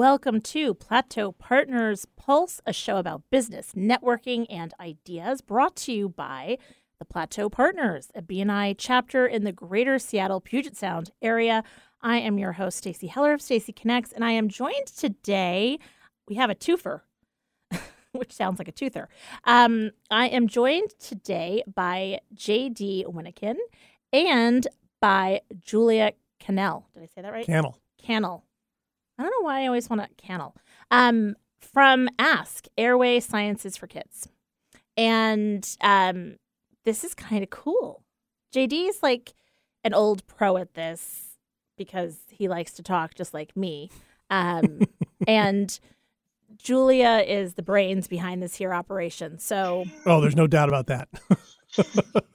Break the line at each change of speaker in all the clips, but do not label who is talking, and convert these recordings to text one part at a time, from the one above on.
Welcome to Plateau Partners Pulse, a show about business, networking, and ideas brought to you by the Plateau Partners, a BNI chapter in the greater Seattle Puget Sound area. I am your host, Stacy Heller of Stacy Connects, and I am joined today. We have a twofer, which sounds like a toother. Um, I am joined today by JD Winnikin and by Julia Cannell. Did I say that right?
Cannell.
Cannell. I don't know why I always want to Cannell. Um, from Ask Airway Sciences for Kids, and um, this is kind of cool. JD is like an old pro at this because he likes to talk just like me, um, and Julia is the brains behind this here operation. So,
oh, there's no doubt about that.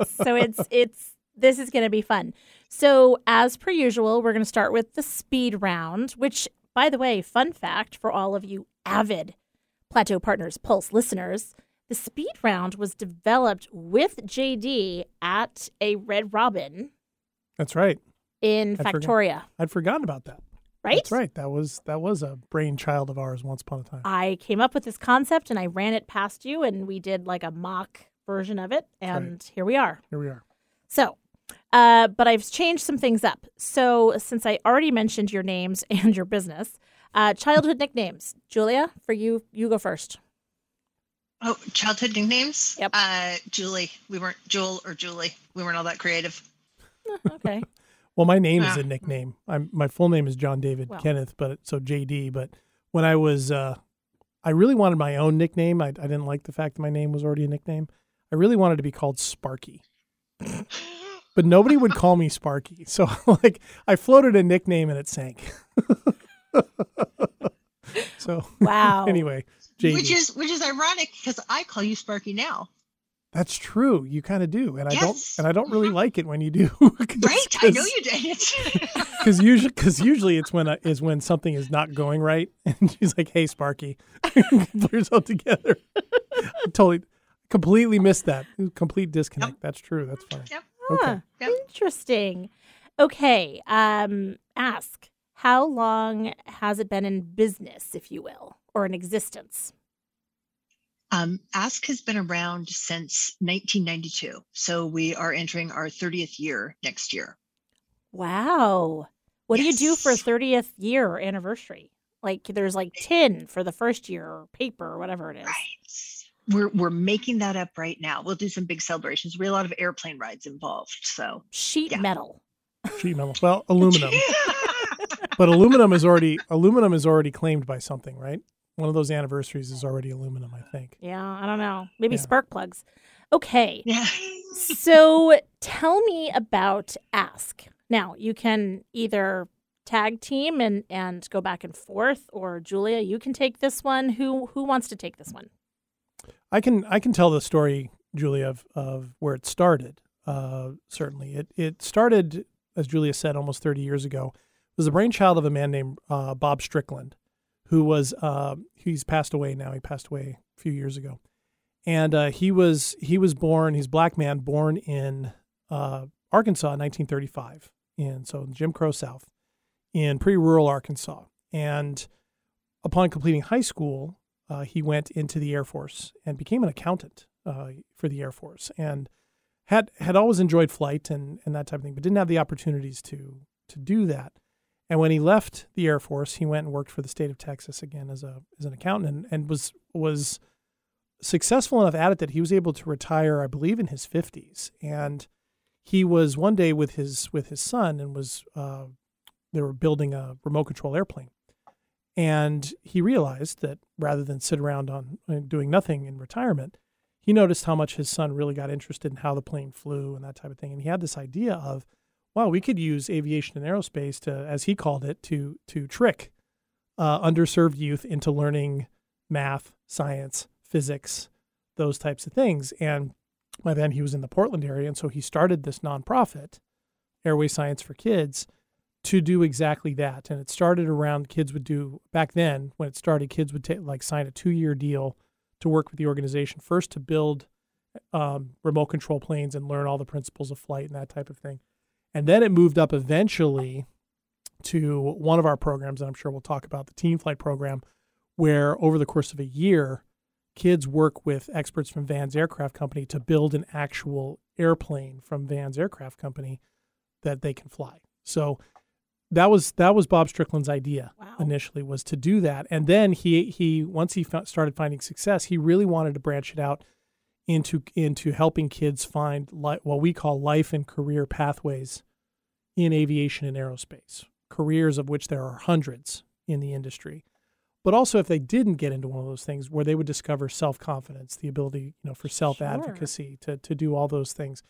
so it's it's this is going to be fun. So, as per usual, we're going to start with the speed round, which by the way, fun fact for all of you avid Plateau Partners Pulse listeners the speed round was developed with JD at a Red Robin.
That's right.
In I'd Factoria.
I'd forgotten about that.
Right?
That's right. That was that was a brainchild of ours once upon a time.
I came up with this concept and I ran it past you and we did like a mock version of it and right. here we are.
Here we are.
So uh, but I've changed some things up. So since I already mentioned your names and your business, uh, childhood nicknames. Julia, for you, you go first.
Oh, childhood nicknames?
Yep.
Uh, Julie. We weren't Jewel or Julie. We weren't all that creative.
okay.
well, my name is a nickname. I'm my full name is John David well. Kenneth, but so JD. But when I was, uh, I really wanted my own nickname. I, I didn't like the fact that my name was already a nickname. I really wanted to be called Sparky but nobody would call me Sparky. So like I floated a nickname and it sank. so
wow.
anyway,
JD. which is which is ironic because I call you Sparky now.
That's true. You kind of do, and yes. I don't, and I don't really
mm-hmm.
like it when you do.
right, I know you did.
Because usually, because usually it's when uh, is when something is not going right, and she's like, "Hey, Sparky, put yourself together." I totally, completely missed that. Complete disconnect. Yep. That's true. That's fine.
Yep.
Huh, okay. Interesting. Okay. Um, ask how long has it been in business, if you will, or in existence?
Um, Ask has been around since 1992. So we are entering our 30th year next year.
Wow. What yes. do you do for 30th year anniversary? Like there's like tin for the first year or paper or whatever it is.
Right we're we're making that up right now. We'll do some big celebrations. We have a lot of airplane rides involved. So
sheet yeah. metal.
Sheet metal. Well, aluminum. but aluminum is already aluminum is already claimed by something, right? One of those anniversaries is already aluminum, I think.
Yeah, I don't know. Maybe yeah. spark plugs. Okay.
Yeah.
so tell me about Ask. Now, you can either tag team and and go back and forth or Julia, you can take this one. Who who wants to take this one?
I can I can tell the story, Julia, of, of where it started. Uh, certainly, it it started as Julia said almost 30 years ago. It was the brainchild of a man named uh, Bob Strickland, who was uh, he's passed away now. He passed away a few years ago, and uh, he was he was born. He's a black man born in uh, Arkansas in 1935, and so Jim Crow South, in pretty rural Arkansas. And upon completing high school, uh, he went into the Air Force and became an accountant uh, for the Air Force and had had always enjoyed flight and, and that type of thing, but didn't have the opportunities to to do that. And when he left the Air Force, he went and worked for the state of Texas again as a as an accountant and, and was was successful enough at it that he was able to retire, I believe, in his fifties. And he was one day with his with his son and was uh, they were building a remote control airplane and he realized that rather than sit around on uh, doing nothing in retirement, he noticed how much his son really got interested in how the plane flew and that type of thing. And he had this idea of, wow, we could use aviation and aerospace to, as he called it, to to trick uh, underserved youth into learning math, science, physics, those types of things. And by then he was in the Portland area, and so he started this nonprofit, Airway Science for Kids, to do exactly that. And it started around kids would do back then when it started, kids would take like sign a two year deal to work with the organization first to build um, remote control planes and learn all the principles of flight and that type of thing. And then it moved up eventually to one of our programs, and I'm sure we'll talk about the Teen Flight program, where over the course of a year, kids work with experts from Van's Aircraft Company to build an actual airplane from Van's Aircraft Company that they can fly. So that was that was Bob Strickland's idea
Wow.
initially was to do that, and then he he once he fo- started finding success, he really wanted to branch it out into into helping kids find li- what we call life and career pathways in aviation and aerospace, careers of which there are hundreds in the industry. But also, if they didn't get into one of those things, where they would discover self confidence, the ability, you know, for self advocacy, to to do all those things,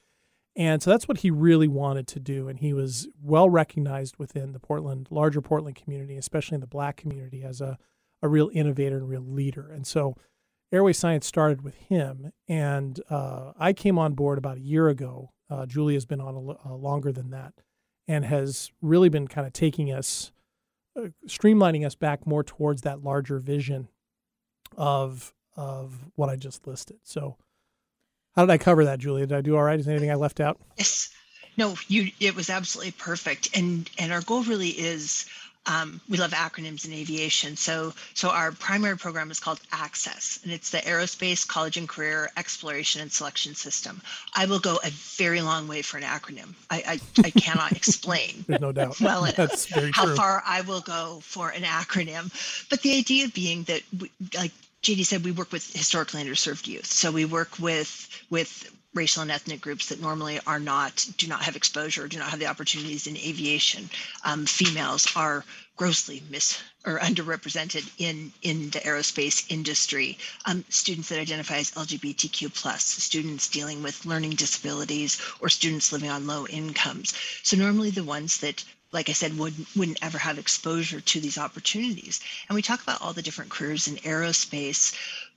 and so that's what he really wanted to do. And he was well recognized within the Portland, larger Portland community, especially in the Black community, as a a real innovator and real leader. And so, Airway Science started with him, and uh, I came on board about a year ago. Uh, Julia's been on a, uh, longer than that, and has really been kind of taking us, uh, streamlining us back more towards that larger vision of of what I just listed. So, how did I cover that, Julia? Did I do all right? Is there anything I left out?
Yes. No, you it was absolutely perfect. And and our goal really is um, we love acronyms in aviation. So so our primary program is called Access, and it's the Aerospace College and Career Exploration and Selection System. I will go a very long way for an acronym. I I, I cannot explain
There's no doubt.
well enough
That's very
how
true.
far I will go for an acronym. But the idea being that, we, like JD said, we work with historically underserved youth. So we work with with racial and ethnic groups that normally are not do not have exposure, do not have the opportunities in aviation. Um, females are grossly mis or underrepresented in in the aerospace industry. Um, students that identify as LGBTQ plus, students dealing with learning disabilities, or students living on low incomes. So normally the ones that like I said, wouldn't wouldn't ever have exposure to these opportunities. And we talk about all the different careers in aerospace,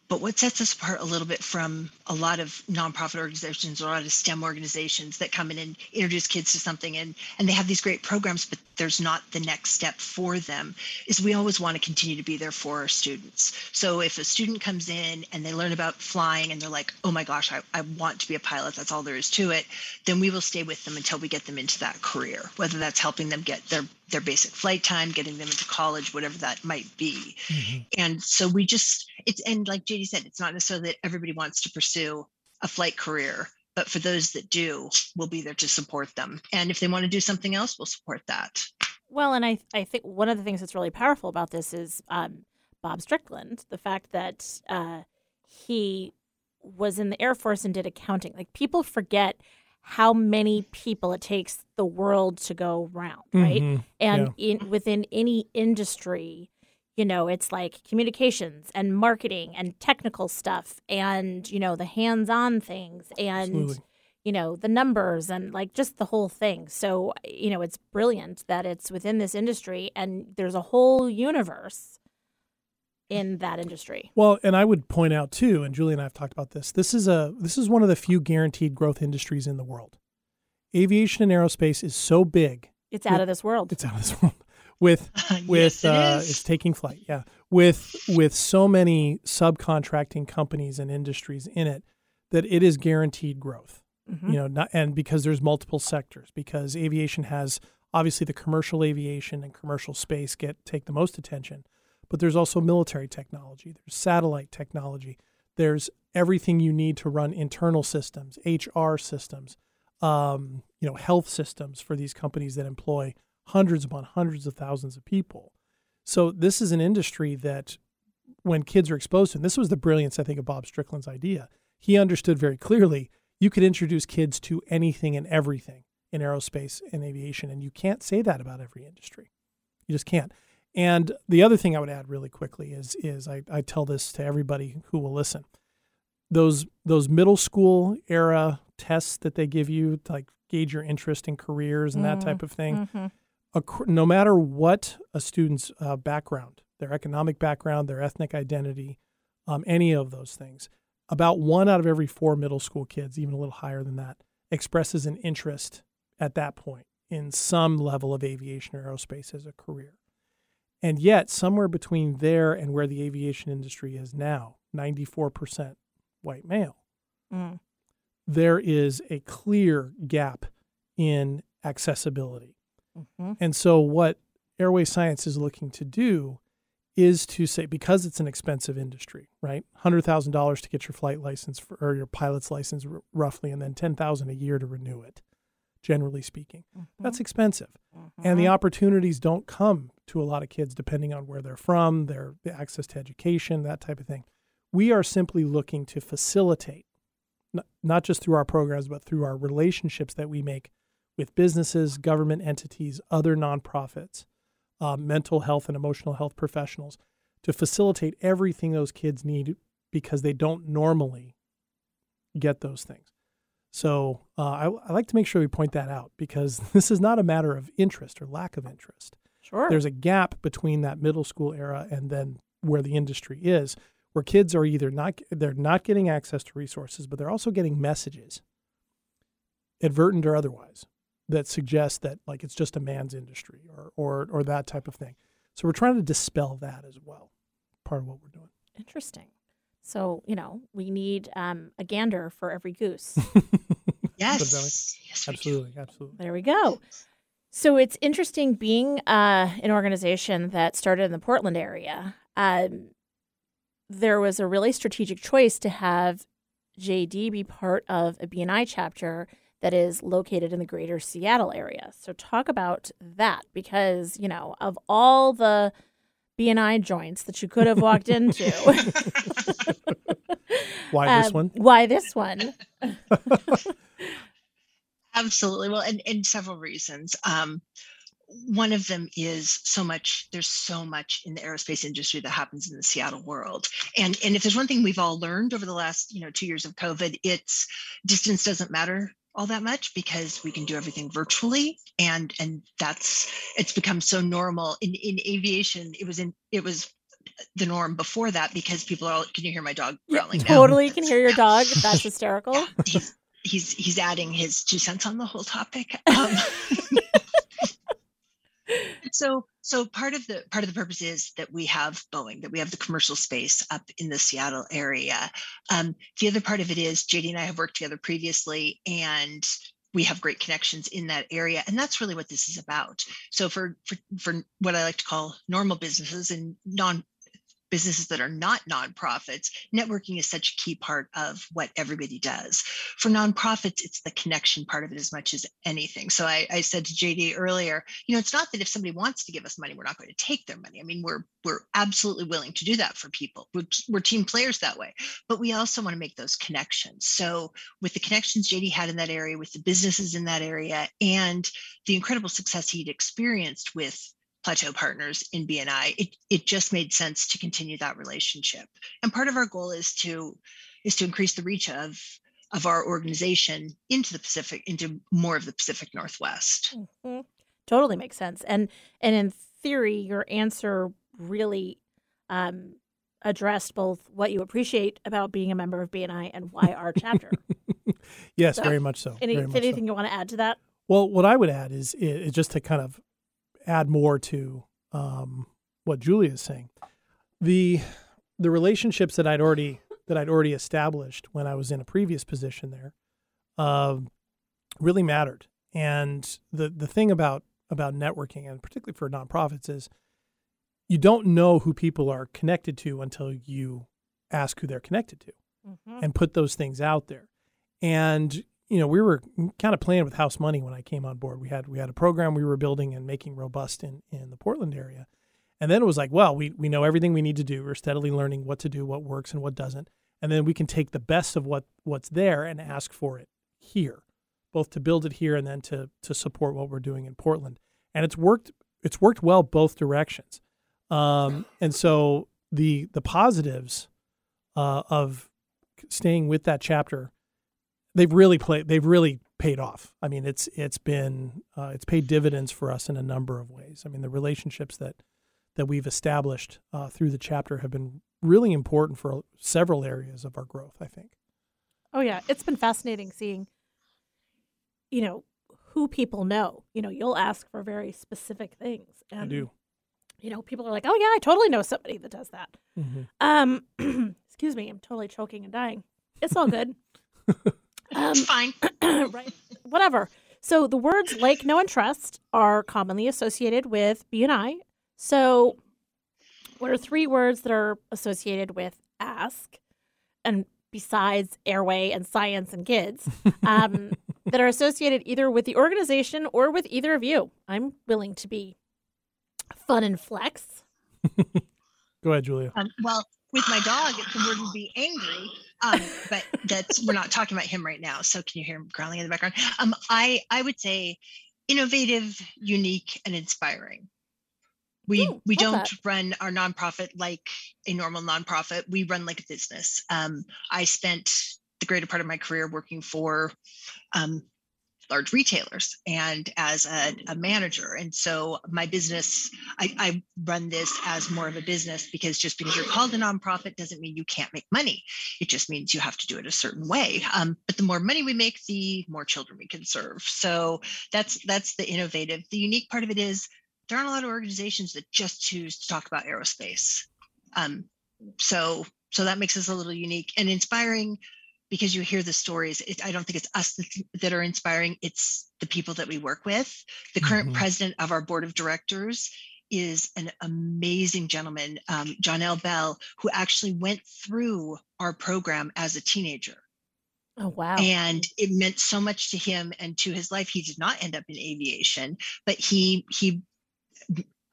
but what sets us apart a little bit from a lot of nonprofit organizations or a lot of STEM organizations that come in and introduce kids to something and and they have these great programs, but there's not the next step for them, is we always want to continue to be there for our students. So if a student comes in and they learn about flying and they're like, oh my gosh, I, I want to be a pilot, that's all there is to it, then we will stay with them until we get them into that career, whether that's helping them get their their basic flight time, getting them into college, whatever that might be.
Mhm.
And so we just it's and like JD said, it's not necessarily that everybody wants to pursue a flight career, but for those that do, we'll be there to support them. And if they want to do something else, we'll support that.
Well, and I I think one of the things that's really powerful about this is um, Bob Strickland, the fact that uh, he was in the Air Force and did accounting. Like people forget how many people it takes the world to go round, right?
Mhm.
And in within any industry, you know, it's like communications and marketing and technical stuff and you know the hands-on things and
Absolutely.
you know the numbers and like just the whole thing so you know it's brilliant that it's within this industry and there's a whole universe in that industry
Well, and I would point out too, and Julie and I have talked about this. This is a this is one of the few guaranteed growth industries in the world. Aviation and aerospace is so big,
it's out of this world
it's out of this world. With with
yes, it
uh,
is.
it's taking flight, yeah. With with so many subcontracting companies and industries in it, that it is guaranteed growth.
Mhm.
You know, not, and because there's multiple sectors, because aviation has obviously the commercial aviation and commercial space get take the most attention, but there's also military technology, there's satellite technology, there's everything you need to run internal systems, HR systems, um, you know, health systems for these companies that employ hundreds upon hundreds of thousands of people. So this is an industry that when kids are exposed to, and this was the brilliance, I think, of Bob Strickland's idea. He understood very clearly you could introduce kids to anything and everything in aerospace and aviation, and you can't say that about every industry. You just can't. And the other thing I would add really quickly is is I, I tell this to everybody who will listen. Those those middle school era tests that they give you to like gauge your interest in careers and that
Mm.
type of thing
Mhm.
ac- no matter what a student's uh, background, their economic background, their ethnic identity, um, any of those things, about one out of every four middle school kids, even a little higher than that, expresses an interest at that point in some level of aviation or aerospace as a career. And yet, somewhere between there and where the aviation industry is now, 94% white male,
Mm.
there is a clear gap in accessibility.
Mhm.
And so what Airway Science is looking to do is to say because it's an expensive industry, right? Hundred thousand dollars to get your flight license for, or your pilot's license, r- roughly, and then ten thousand a year to renew it. Generally speaking,
Mm-hmm.
that's expensive, and the opportunities don't come to a lot of kids depending on where they're from, their the access to education, that type of thing. We are simply looking to facilitate, not just through our programs, but through our relationships that we make with businesses, government entities, other nonprofits, uh, mental health and emotional health professionals to facilitate everything those kids need because they don't normally get those things. So uh, I, I like to make sure we point that out because this is not a matter of interest or lack of interest.
Sure.
There's a gap between that middle school era and then where the industry is, where kids are either not they're not getting access to resources, but they're also getting messages, advertent or otherwise, that suggest that like it's just a man's industry or or or that type of thing. So we're trying to dispel that as well. Part of what we're doing.
Interesting. So, you know, we need um, a gander for every goose.
Yes. Yes.
Absolutely, absolutely.
there we go. So it's interesting being uh, an organization that started in the Portland area. Um, there was a really strategic choice to have JD be part of a BNI chapter that is located in the greater Seattle area. So talk about that because, you know, of all the BNI joints that you could have walked into,
Why this
um,
one?
Why this one?
Absolutely. Well, and, and several reasons. Um, one of them is so much there's so much in the aerospace industry that happens in the seattle world and and if there's one thing we've all learned over the last you know two years of covid it's distance doesn't matter all that much because we can do everything virtually and and that's it's become so normal in in aviation it was in it was the norm before that because people are all can you hear my dog growling now?
Totally can hear your dog. That's hysterical.
he's he's he's adding his two cents on the whole topic. Um, so so part of the part of the purpose is that we have Boeing, that we have the commercial space up in the Seattle area. Um, the other part of it is JD and I have worked together previously, and we have great connections in that area, and that's really what this is about. So for for for what I like to call normal businesses and non businesses that are not nonprofits, networking is such a key part of what everybody does. For nonprofits, it's the connection part of it as much as anything. So I, I, said to JD earlier, you know, it's not that if somebody wants to give us money, we're not going to take their money. I mean, we're we're absolutely willing to do that for people. We're, we're team players that way, but we also want to make those connections. So with the connections JD had in that area, with the businesses in that area, and the incredible success he'd experienced with Plateau Partners in BNI, it, it just made sense to continue that relationship. And part of our goal is to is to increase the reach of of our organization into the Pacific, into more of the Pacific Northwest.
Mm-hmm. Totally makes sense. And and in theory, your answer really um, addressed both what you appreciate about being a member of BNI and why our chapter.
yes,
So,
very much so.
Any,
very much
anything
so.
you want to add to that?
Well, what I would add is, is just to kind of add more to um, what Julia is saying. The the relationships that I'd already that I'd already established when I was in a previous position there uh, really mattered. And the the thing about about networking and particularly for nonprofits is you don't know who people are connected to until you ask who they're connected to
Mm-hmm.
and put those things out there. And you know, we were kind of playing with house money when I came on board. We had we had a program we were building and making robust in in the Portland area. And then it was like, well, we we know everything we need to do. We're steadily learning what to do, what works and what doesn't. And then we can take the best of what what's there and ask for it here, both to build it here and then to to support what we're doing in Portland. And it's worked it's worked well both directions. Um, and so the the positives uh, of staying with that chapter, they've really played. They've really paid off. I mean, it's it's been uh, it's paid dividends for us in a number of ways. I mean, the relationships that that we've established uh, through the chapter have been really important for several areas of our growth. I think.
Oh yeah, it's been fascinating seeing, you know, who people know. You know, you'll ask for very specific things. And,
I do.
You know, people are like, "Oh yeah, I totally know somebody that does that."
Mm-hmm.
Um, excuse me, I'm totally choking and dying. It's all good. um,
It's fine.
right, whatever. So the words like, no, and trust are commonly associated with BNI. So what are three words that are associated with ask? And besides airway and science and kids, um, that are associated either with the organization or with either of you. I'm willing to be fun and flex.
Go ahead, Julia.
Um, well, with my dog, the word would be angry. Um, but that's we're not talking about him right now. So can you hear him growling in the background? Um, I I would say innovative, unique, and inspiring. We
Ooh,
we don't
that.
run our nonprofit like a normal nonprofit. We run like a business. Um, I spent the greater part of my career working for um, large retailers and as a, a manager. And so my business, I, I run this as more of a business because just because you're called a nonprofit doesn't mean you can't make money. It just means you have to do it a certain way. Um, but the more money we make, the more children we can serve. So that's that's the innovative. The unique part of it is there aren't a lot of organizations that just choose to talk about aerospace. Um, so so that makes us a little unique and inspiring because you hear the stories. It, I don't think it's us that, that are inspiring. It's the people that we work with. The current
Mhm.
president of our board of directors is an amazing gentleman, um, John L. Bell, who actually went through our program as a teenager.
Oh, wow.
And it meant so much to him and to his life. He did not end up in aviation, but he he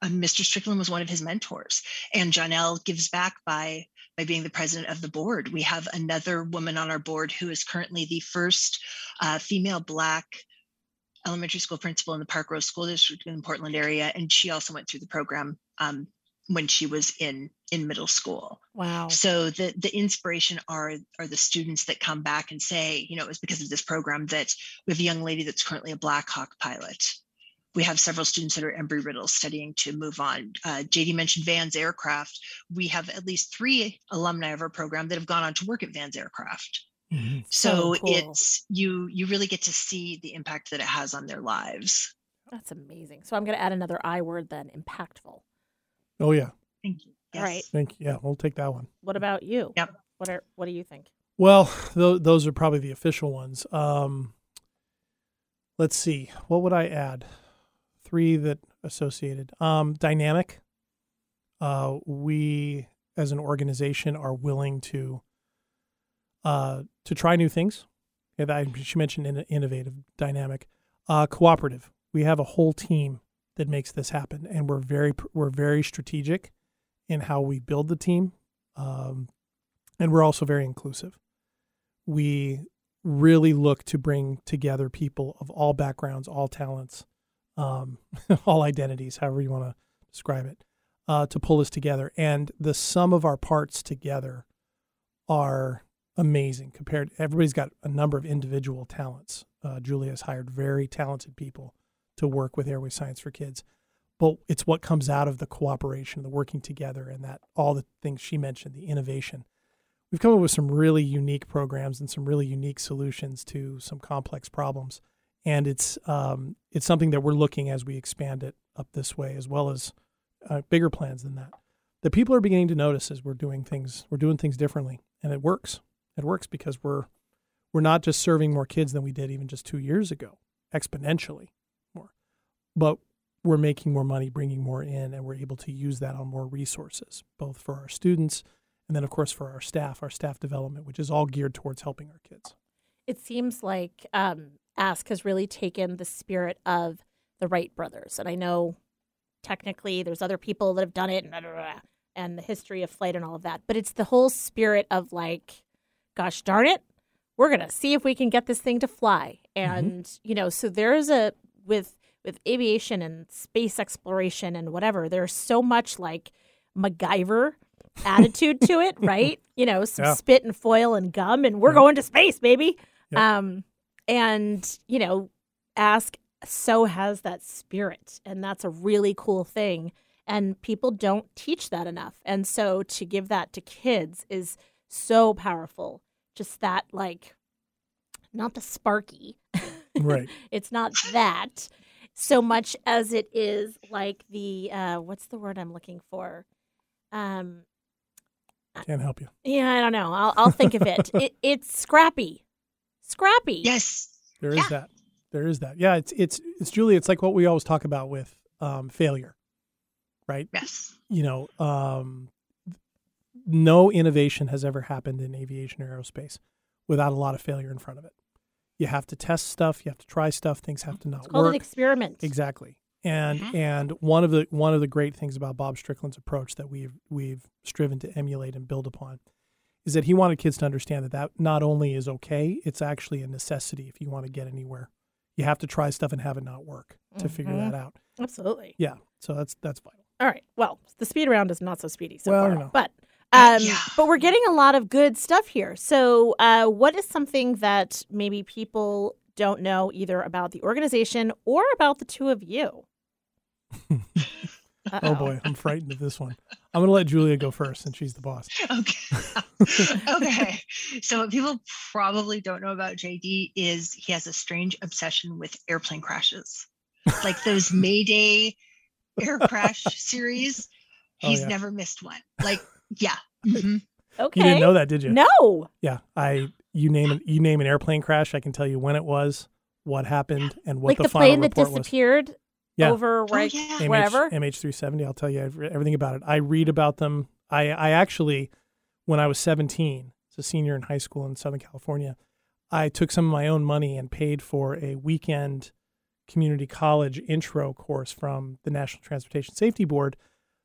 uh, Mr. Strickland was one of his mentors, and Janelle gives back by by being the president of the board. We have another woman on our board who is currently the first uh, female Black elementary school principal in the Parkrose School District in the Portland area, and she also went through the program um, when she was in in middle school.
wow.
So the the inspiration are are the students that come back and say, you know, it was because of this program that we have a young lady that's currently a Black Hawk pilot. We have several students that are Embry Riddle studying to move on. Uh, JD mentioned Vans Aircraft. We have at least three alumni of our program that have gone on to work at Vans Aircraft.
Mhm.
So,
So cool.
it's you you really get to see the impact that it has on their lives.
That's amazing. So I'm going to add another I word then impactful.
Oh yeah,
Thank you.
All right.
thank you. Yeah, we'll take that one.
What about you?
Yep.
What are what do you think?
Well, th- those are probably the official ones. Um, let's see. What would I add? Three that associated. Um, dynamic. Uh, we, as an organization, are willing to uh, to try new things. That, she mentioned in, innovative, dynamic, uh, cooperative. We have a whole team that makes this happen, and we're very we're very strategic in how we build the team, um, and we're also very inclusive we really look to bring together people of all backgrounds, all talents, um, all identities, however you want to describe it, uh, to pull us together. And the sum of our parts together are amazing compared. Everybody's got a number of individual talents. Uh, Julia has hired very talented people to work with Airway Science for Kids. But it's what comes out of the cooperation, the working together, and that all the things she mentioned, the innovation we've come up with some really unique programs and some really unique solutions to some complex problems. And it's um, it's something that we're looking as we expand it up this way, as well as uh, bigger plans than that. That people are beginning to notice as we're doing things we're doing things differently, and it works. It works because we're we're not just serving more kids than we did even just two years ago, exponentially more, but we're making more money, bringing more in, and we're able to use that on more resources, both for our students and then of course for our staff, our staff development, which is all geared towards helping our kids.
It seems like um, Ask has really taken the spirit of the Wright brothers, and I know technically there's other people that have done it and, blah, blah, blah, and the history of flight and all of that, but it's the whole spirit of like, gosh darn it, we're gonna see if we can get this thing to fly, and you know, so there's a with with aviation and space exploration and whatever, there's so much like MacGyver attitude to it, right? You know, some
Yeah.
spit and foil and gum, and we're
Yeah.
going to space, baby.
Yep.
Um, and you know, ask so has that spirit, and that's a really cool thing. And people don't teach that enough, and so to give that to kids is so powerful. Just that, like, not the sparky,
Right.
it's not that so much as it is like the uh, what's the word I'm looking for? Um,
Can't help you.
yeah, I don't know. I'll I'll think of it. it it's scrappy, scrappy.
Yes.
There is
Yeah.
that. there is that. Yeah, it's it's it's Julie. It's like what we always talk about with um, failure, right?
Yes.
You know, um, no innovation has ever happened in aviation or aerospace without a lot of failure in front of it. You have to test stuff. You have to try stuff. Things have to not
It's called
work.
an experiment.
Exactly. And
Mhm.
and one of the one of the great things about Bob Strickland's approach that we've we've striven to emulate and build upon is that he wanted kids to understand that that not only is okay, it's actually a necessity if you want to get anywhere. You have to try stuff and have it not work to figure
Mhm.
that out.
Absolutely.
Yeah. So that's that's vital.
All right. Well, the speed round is not so speedy so
Well,
far,
you know.
but
Uh,
um,
yeah.
but we're getting a lot of good stuff here. So, uh, what is something that maybe people don't know either about the organization or about the two of you?
Oh boy, I'm frightened of this one. I'm going to let Julia go first since she's the boss.
Okay. okay. So what people probably don't know about JD is he has a strange obsession with airplane crashes. Like those Mayday air crash series.
Oh,
He's
yeah.
never missed one. Like, yeah. mhm.
Okay.
You didn't know that, did you?
No.
Yeah. I you name it you name an airplane crash, I can tell you when it was, what happened, and what
like
the,
the,
final
plane that
report was.
Disappeared
Yeah.
over oh, right
yeah.
MH,
wherever.
MH370. I'll tell you everything about it. I read about them. I, I actually, when I was 17, as a senior in high school in Southern California, I took some of my own money and paid for a weekend community college intro course from the National Transportation Safety Board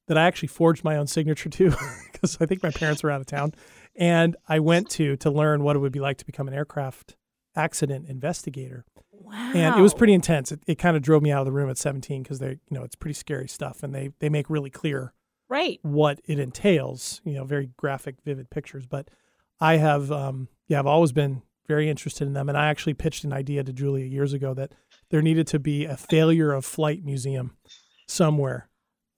that I actually forged my own signature to because I think my parents were out of town. And I went to to learn what it would be like to become an aircraft accident investigator
wow.
and it was pretty intense. It, it kind of drove me out of the room at 17 because they, you know, it's pretty scary stuff, and they they make really clear
right.
what it entails. You know, very graphic, vivid pictures. But I have, um, yeah, I've always been very interested in them, and I actually pitched an idea to Julia years ago that there needed to be a failure of flight museum somewhere,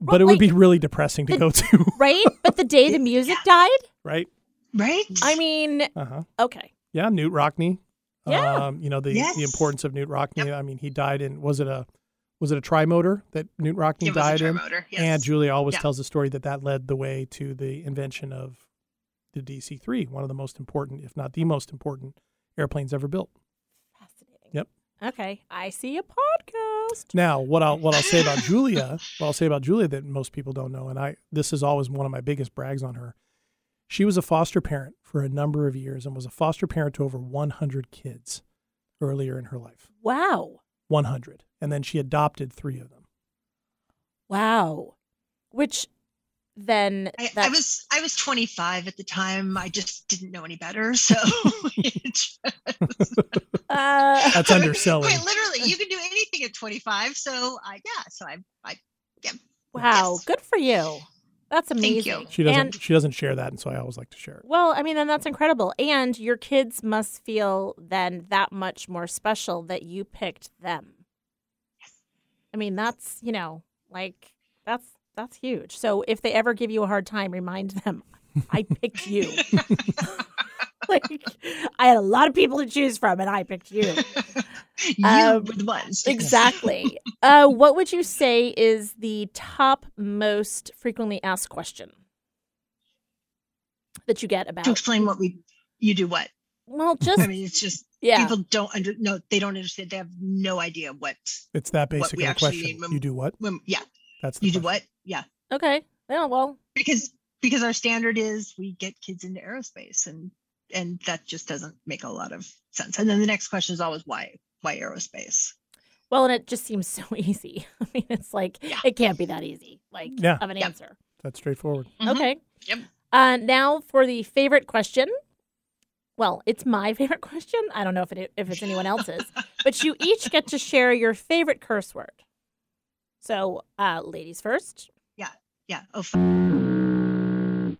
but it would be really depressing to
the-
go to,
Right. But the day the music died.
right?
Right?
I mean,
Uh huh.
okay.
Yeah, Knute Rockne.
Yeah.
Um, you know the
Yes.
the importance of Knute Rockne. I mean, he died in was it a was it a trimotor that Knute Rockne
it was a
died in?
Yes.
And Julia always
Yeah.
tells the story that that led the way to the invention of the DC three, one of the most important, if not the most important, airplanes ever built.
Fascinating.
Yep.
Okay. I see a podcast.
Now, what I'll what I'll say about Julia, what I'll say about Julia that most people don't know, and I this is always one of my biggest brags on her. She was a foster parent for a number of years and was a foster parent to over 100 kids earlier in her life.
Wow.
100. And then she adopted three of them.
Wow. Which then
I, I was I was 25 at the time. I just didn't know any better. So it's
uh,
That's underselling.
Quite literally, you can do anything at 25. So I yeah, so I I yeah.
wow.
Yes.
Good for you. That's
Thank
amazing.
you.
She doesn't
And
she doesn't share that, and so I always like to share it.
well, I mean, then that's incredible. And your kids must feel then that much more special that you picked them. Yes. I mean, that's you know, like that's that's huge. So if they ever give you a hard time, remind them, I picked you. like I had a lot of people to choose from, and I picked you.
you
Um,
were the ones.
Exactly. uh, what would you say is the top most frequently asked question that you get about?
to explain what we you do what.
Well, just
I mean, it's just
yeah.
people don't under no they don't understand. They have no idea what
It's that basic
we
of a question.
when-
You do what?
when yeah
That's the
you do what yeah
Okay. Yeah. Well.
because because our standard is we get kids into aerospace and and that just doesn't make a lot of sense. And then the next question is always why why aerospace?
Well, and it just seems so easy. I mean, it's like
Yeah.
it can't be that easy, like
Yeah.
of an
Yeah.
answer.
That's straightforward.
Mhm.
Okay.
Yep.
Uh, now for the favorite question. Well, it's my favorite question. I don't know if it if it's anyone else's, but you each get to share your favorite curse word. So, uh, ladies first.
Yeah. Yeah. Oh, f-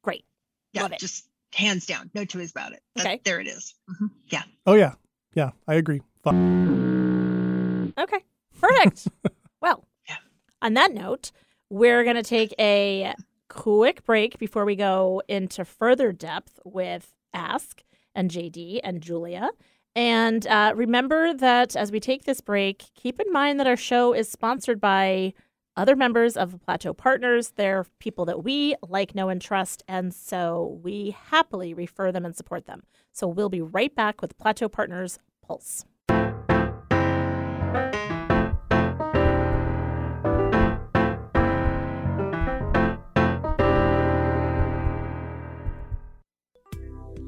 Great.
yeah.
Love it.
Just hands down, no two ways about it. That-
Okay.
There it is. Mhm. Yeah.
Oh yeah, yeah, I agree. Fu-
Okay. Perfect. well,
Yeah.
on that note, we're going to take a quick break before we go into further depth with Ask and JD and Julia. And uh, remember that as we take this break, keep in mind that our show is sponsored by other members of Plateau Partners. They're people that we like, know, and trust. And so we happily refer them and support them. So we'll be right back with Plateau Partners Pulse.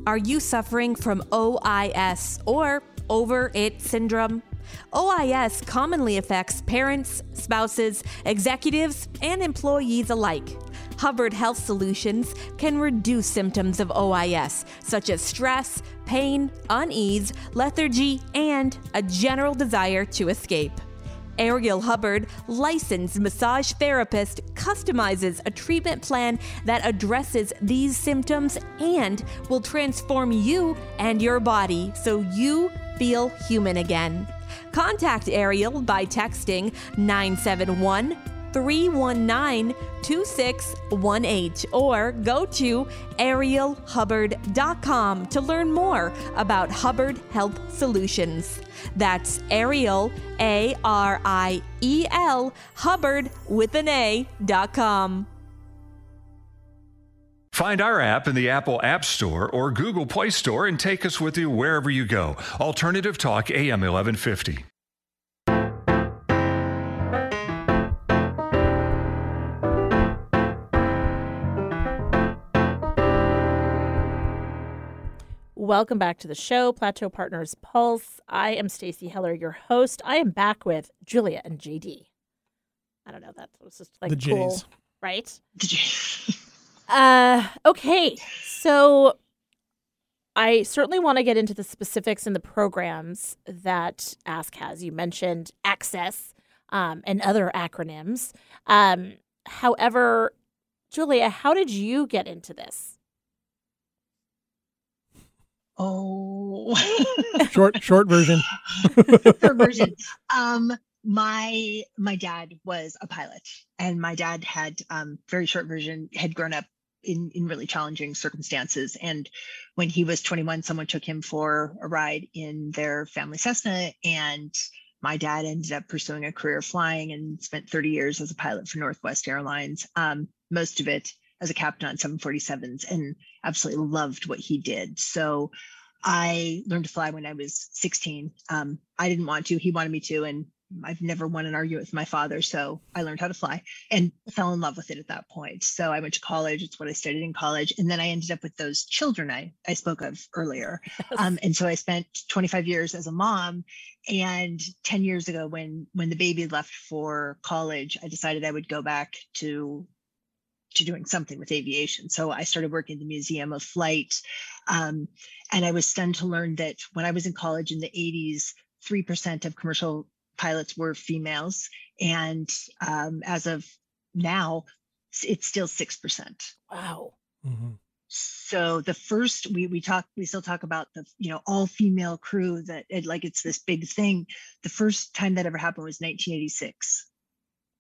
Are you suffering from OIS or over it syndrome? OIS commonly affects parents, spouses, executives, and employees alike. Hubbard Health Solutions can reduce symptoms of OIS, such as stress, pain, unease, lethargy, and a general desire to escape. Ariel Hubbard, licensed massage therapist, customizes a treatment plan that addresses these symptoms and will transform you and your body so you feel human again. Contact Ariel by texting 971 319 2618 or go to arielhubbard.com to learn more about Hubbard Health Solutions. That's Ariel, A R I E L, Hubbard with an A dot com.
Find our app in the Apple App Store or Google Play Store and take us with you wherever you go. Alternative Talk AM 1150.
Welcome back to the show, Plateau Partners Pulse. I am Stacy Heller, your host. I am back with Julia and JD. I don't know, that was just like
The
cool,
J's.
right?
Did you?
Uh, okay, so I certainly want to get into the specifics and the programs that Ask has. You mentioned Access um, and other acronyms. Um, however, Julia, how did you get into this?
Oh.
Short short version.
Short version. Um, my my dad was a pilot, and my dad had um, very short version had grown up in in really challenging circumstances. And when he was 21, someone took him for a ride in their family Cessna, and my dad ended up pursuing a career flying and spent 30 years as a pilot for Northwest Airlines. Um, most of it as a captain on 747s, and absolutely loved what he did. So I learned to fly when I was 16. Um, I didn't want to, he wanted me to, and I've never won an argument with my father. So I learned how to fly and fell in love with it at that point. So I went to college. It's what I studied in college. And then I ended up with those children I, I spoke of earlier. Um, and so I spent 25 years as a mom. And 10 years ago, when when the baby left for college, I decided I would go back to to doing something with aviation. So I started working at the Museum of Flight. Um, and I was stunned to learn that when I was in college in the 80s, 3% of commercial pilots were females. And um, as of now, it's still 6%.
Wow.
hmm
So the first we we talk we still talk about the you know all female crew that it, like it's this big thing. The first time that ever happened was 1986.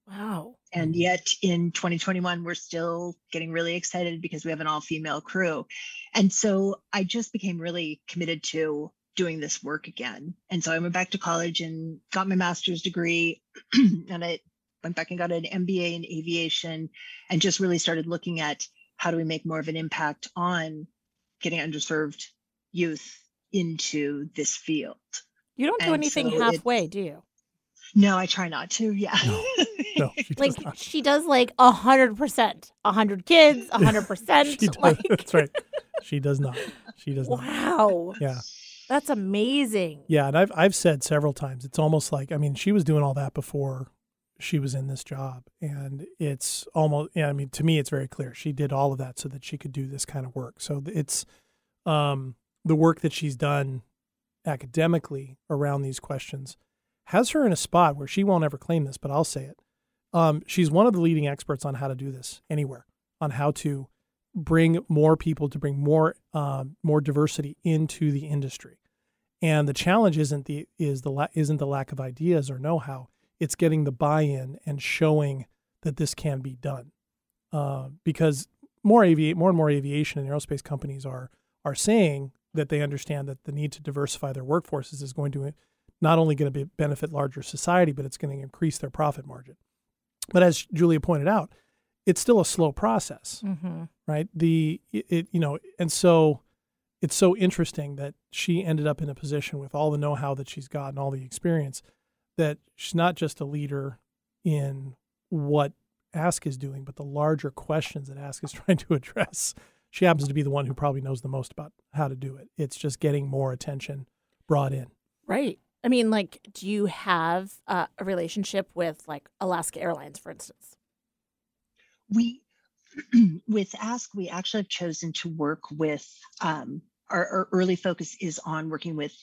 Wow.
And mm-hmm. yet in 2021, we're still getting really excited because we have an all female crew. And so I just became really committed to doing this work again. And so I went back to college and got my master's degree. and I went back and got an MBA in aviation and just really started looking at how do we make more of an impact on getting underserved youth into this field.
You don't do
And
anything
so
halfway, do you?
No, I try not to. Yeah.
No, she does
Like
not.
she does like a hundred percent, a hundred kids, a hundred percent.
She does.
Like,
That's right. She does not. She does not.
wow,
Yeah.
that's amazing.
Yeah, and I've I've said several times it's almost like I mean she was doing all that before she was in this job and it's almost yeah, I mean to me it's very clear she did all of that so that she could do this kind of work. So it's um the work that she's done academically around these questions has her in a spot where she won't ever claim this, but I'll say it. Um, she's one of the leading experts on how to do this anywhere, on how to bring more people, to bring more um, more diversity into the industry. And the challenge isn't the is the la- isn't the lack of ideas or know-how. It's getting the buy-in and showing that this can be done. Uh, because more avi- more and more aviation and aerospace companies are are saying that they understand that the need to diversify their workforces is going to not only going to be benefit larger society, but it's going to increase their profit margin. But as Julia pointed out, it's still a slow process
Mm-hmm.
right the it, it you know and so it's so interesting that she ended up in a position with all the know-how that she's got and all the experience that she's not just a leader in what Ask is doing, but the larger questions that Ask is trying to address. She happens to be the one who probably knows the most about how to do it. It's just getting more attention brought in.
Right. I mean, like, do you have uh, a relationship with like Alaska Airlines, for instance?
We, with Ask, we actually have chosen to work with, um, our, our early focus is on working with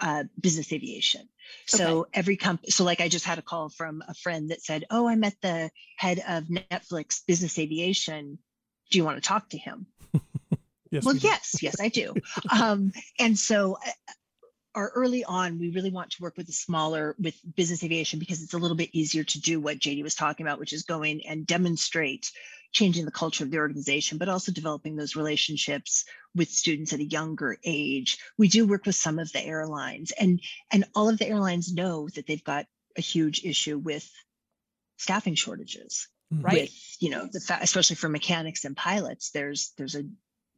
uh, business aviation. So
Okay.
every company, so like I just had a call from a friend that said, "Oh, I met the head of Netflix business aviation. Do you want to talk to him?"
Yes,
well,
we
yes, yes, I do. um, and so, our early on, we really want to work with the smaller with business aviation because it's a little bit easier to do what JD was talking about, which is go in and demonstrate changing the culture of the organization, but also developing those relationships with students at a younger age. We do work with some of the airlines, and and all of the airlines know that they've got a huge issue with staffing shortages
Mhm.
Right.
with you know the fa- especially for mechanics and pilots there's there's a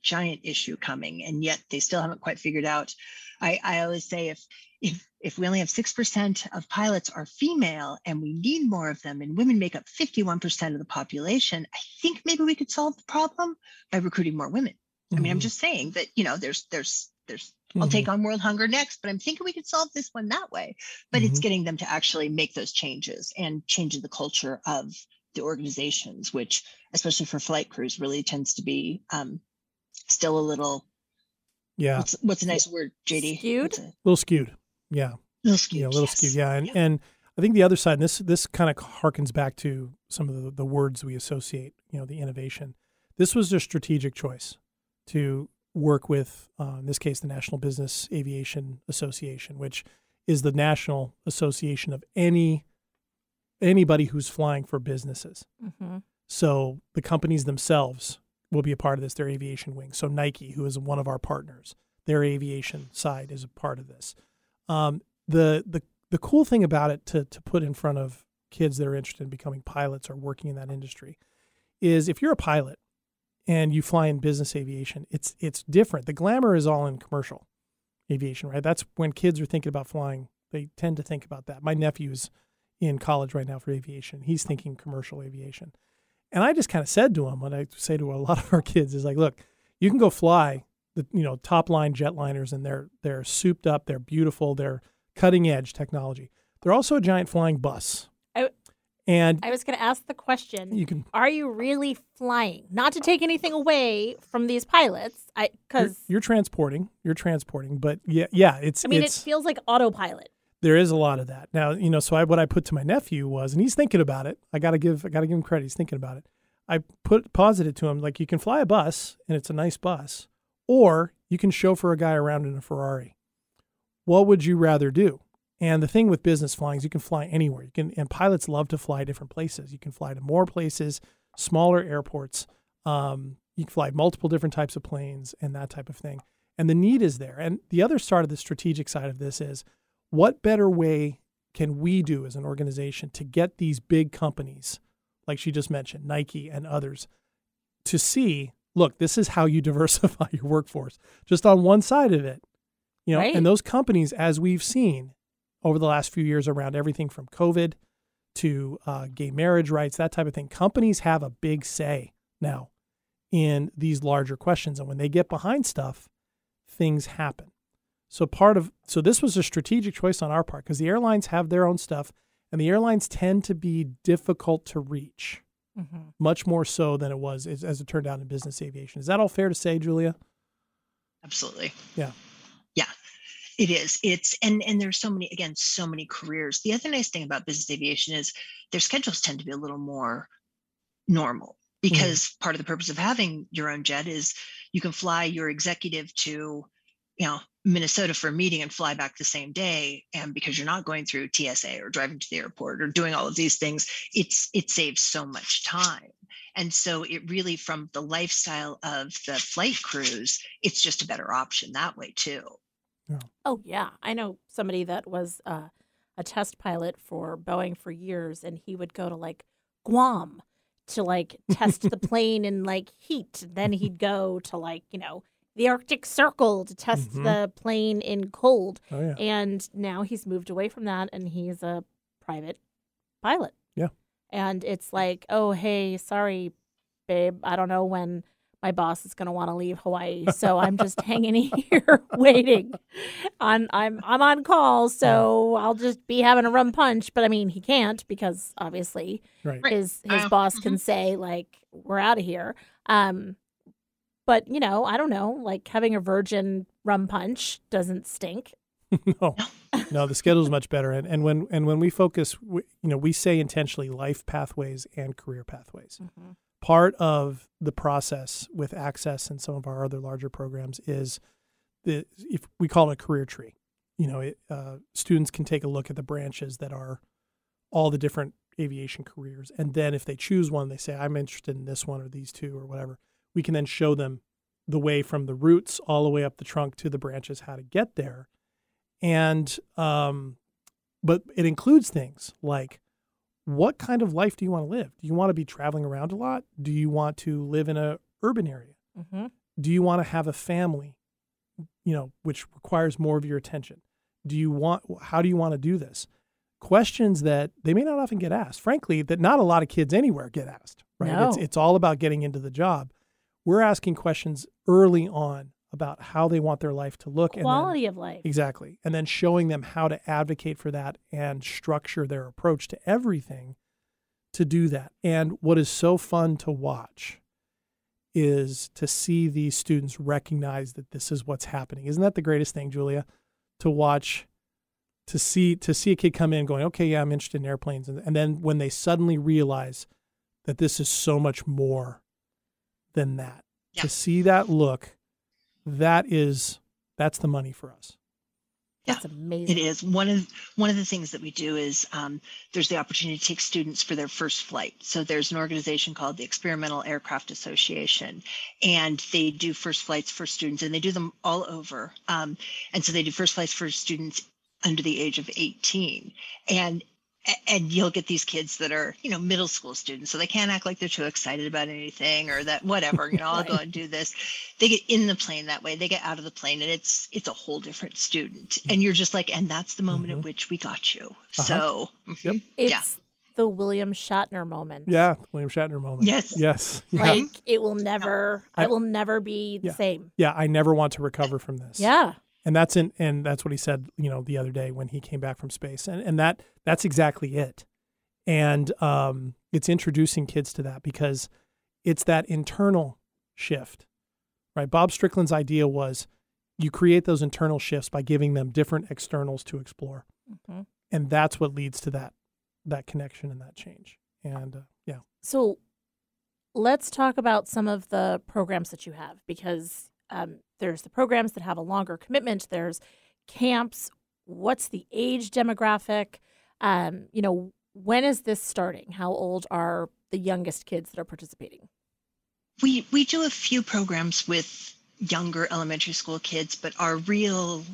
giant issue coming and yet they still haven't quite figured out i i always say if if if we only have 6% of pilots are female and we need more of them and women make up 51% of the population i think maybe we could solve the problem by recruiting more women i mean i'm
Mhm.
just saying that you know there's there's there's I'll take on world hunger next, but I'm thinking we could solve this one that way. But it's
Mhm.
getting them to actually make those changes and changing the culture of the organizations, which, especially for flight crews, really tends to be um, still a little.
yeah,
What's, what's a nice word, JD?
Skewed?
A
a little skewed. Yeah.
little skewed.
Yeah, a little
yes.
skewed. Yeah, and and I think the other side, and this this kind of harkens back to some of the, the words we associate. You know, the innovation. This was a strategic choice to work with, uh, in this case, the National Business Aviation Association, which is the national association of any anybody who's flying for businesses.
Mm-hmm.
So the companies themselves will be a part of this. Their aviation wing. So Nike, who is one of our partners, their aviation side is a part of this. Um, the the the cool thing about it to to put in front of kids that are interested in becoming pilots or working in that industry is if you're a pilot and you fly in business aviation, it's it's different. The glamour is all in commercial aviation, right? That's when kids are thinking about flying. They tend to think about that. My nephew's in college right now for aviation. He's thinking commercial aviation. And I just kind of said to him what I say to a lot of our kids is like, look, you can go fly the you know top line jetliners and they're they're souped up, they're beautiful, they're cutting edge technology. They're also a giant flying bus.
I-
and
I was going to ask the question:
you can
Are you really flying? Not to take anything away from these pilots, I
you're,
because
you're transporting, you're transporting, but yeah, yeah, it's
I mean it feels like autopilot.
There is a lot of that now. You know, so I, what I put to my nephew was, and he's thinking about it. I gotta give I gotta give him credit. He's thinking about it. I put posited to him like you can fly a bus and it's a nice bus, or you can chauffeur a guy around in a Ferrari. What would you rather do? And the thing with business flying is you can fly anywhere. You can, and pilots love to fly different places. You can fly to more places, smaller airports. Um, you can fly multiple different types of planes and that type of thing. And the need is there. And the other side of the strategic side of this is what better way can we do as an organization to get these big companies, like she just mentioned, Nike and others, to see, look, this is how you diversify your workforce, just on one side of it. You know,
Right.
and those companies, as we've seen over the last few years around everything from COVID to uh, gay marriage rights, that type of thing, companies have a big say now in these larger questions. And when they get behind stuff, things happen. So part of so this was a strategic choice on our part because the airlines have their own stuff, and the airlines tend to be difficult to reach,
Mm-hmm.
much more so than it was as, as it turned out in business aviation. Is that all fair to say, Julia?
Absolutely.
Yeah.
Yeah. It is. It's and and there's so many again so many careers. The other nice thing about business aviation is their schedules tend to be a little more normal because part of the purpose of having your own jet is you can fly your executive to you know Minnesota for a meeting and fly back the same day and because you're not going through TSA or driving to the airport or doing all of these things it's it saves so much time. And so it really from the lifestyle of the flight crews it's just a better option that way too.
Oh yeah, I know somebody that was uh, a test pilot for Boeing for years, and he would go to like Guam to like test the plane in like heat. Then he'd go to like you know the Arctic Circle to test
Mhm.
the plane in cold.
Oh yeah.
And now he's moved away from that and he's a private pilot.
Yeah.
And it's like, oh, hey, sorry, babe. I don't know when my boss is going to want to leave Hawaii. So I'm just hanging here waiting. On I'm I'm on call, so I'll just be having a rum punch, but I mean, he can't because obviously
Right.
Right.
his his
Uh,
boss can say like we're out of here. Um but you know, I don't know, like having a virgin rum punch doesn't stink.
no, no, the schedule's much better. And, and when and when we focus, we, you know, we say intentionally life pathways and career pathways. Part of the process with Access and some of our other larger programs is the if we call it a career tree. You know, it, uh, students can take a look at the branches that are all the different aviation careers, and then if they choose one, they say I'm interested in this one or these two or whatever. We can then show them the way from the roots all the way up the trunk to the branches how to get there and um, but it includes things like what kind of life do you want to live? Do you want to be traveling around a lot? Do you want to live in a urban area?
Mm-hmm.
Do you want to have a family, you know, which requires more of your attention? Do you want how do you want to do this? Questions that they may not often get asked. Frankly, that not a lot of kids anywhere get asked, right? It's it's all about getting into the job. We're asking questions early on about how they want their life to look then-
Quality of life.
Exactly. And then showing them how to advocate for that and structure their approach to everything to do that. And what is so fun to watch is to see these students recognize that this is what's happening. Isn't that the greatest thing, Julia? To watch to see to see a kid come in going, "Okay, yeah, I'm interested in airplanes." And, and then when they suddenly realize that this is so much more than that.
Yeah.
To see that look, that is that's the money for us.
That's amazing.
It is one of one of the things that we do is um, there's the opportunity to take students for their first flight. So there's an organization called the Experimental Aircraft Association, and they do first flights for students, and they do them all over. Um, and so they do first flights for students under the age of 18, and and you'll get these kids that are you know middle school students so they can't act like they're too excited about anything or that whatever you know i'll go and do this they get in the plane that way they get out of the plane and it's it's a whole different student and you're just like and that's the moment
Mhm.
at which we got you
Uh-huh.
so
Yep.
it's
yeah.
the William Shatner moment.
Yeah, William Shatner moment.
Yes.
Yes. Yeah.
Like it will never
I-
it will never be the
Yeah.
same.
yeah, I never want to recover from this.
Yeah.
And that's in and that's what he said, you know, the other day when he came back from space. And and that that's exactly it. And um it's introducing kids to that because it's that internal shift. Right? Bob Strickland's idea was you create those internal shifts by giving them different externals to explore.
Mhm.
And that's what leads to that that connection and that change. And uh, yeah.
So let's talk about some of the programs that you have because um, there's the programs that have a longer commitment. There's camps. What's the age demographic? Um, you know, when is this starting? How old are the youngest kids that are participating?
we we do a few programs with younger elementary school kids but our real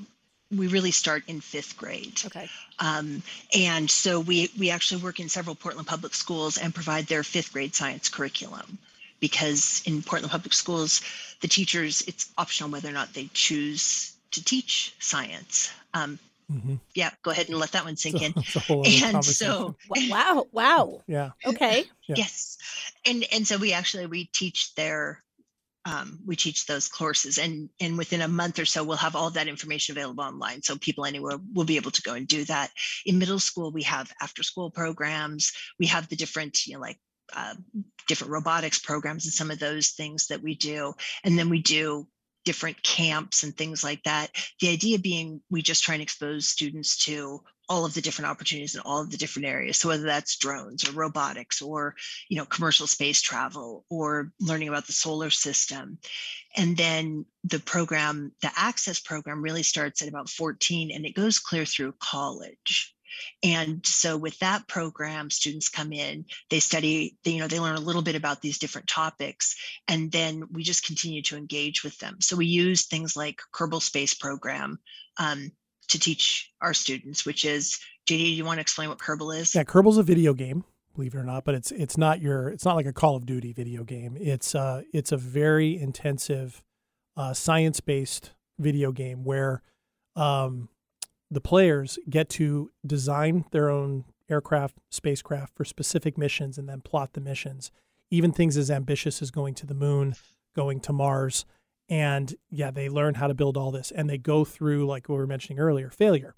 we really start in fifth grade
Okay.
Um, and so we we actually work in several Portland public schools and provide their fifth grade science curriculum because in Portland public schools, the teachers it's optional whether or not they choose to teach science. Um,
Mm-hmm.
yeah, go ahead and let that one sink in.
It's a whole other
And so
Wow. Wow.
yeah.
Okay.
Yeah.
yes, and and so we actually we teach their um, we teach those courses and and within a month or so we'll have all that information available online so people anywhere will be able to go and do that in middle school we have after school programs we have the different you know like uh, different robotics programs and some of those things that we do. And then we do different camps and things like that. The idea being we just try and expose students to all of the different opportunities in all of the different areas. So whether that's drones or robotics or you know commercial space travel or learning about the solar system. And then the program the access program really starts at about 14 and it goes clear through college and so with that program students come in they study they, you know they learn a little bit about these different topics and then we just continue to engage with them so we use things like kerbal space program um, to teach our students which is jd do you want to explain what kerbal is
Yeah, Kerbal's a video game, believe it or not, but it's it's not your it's not like a Call of Duty video game. It's uh it's a very intensive uh, science based video game where um, the players get to design their own aircraft, spacecraft for specific missions and then plot the missions. Even things as ambitious as going to the moon, going to Mars. And yeah, they learn how to build all this and they go through, like we were mentioning earlier, failure.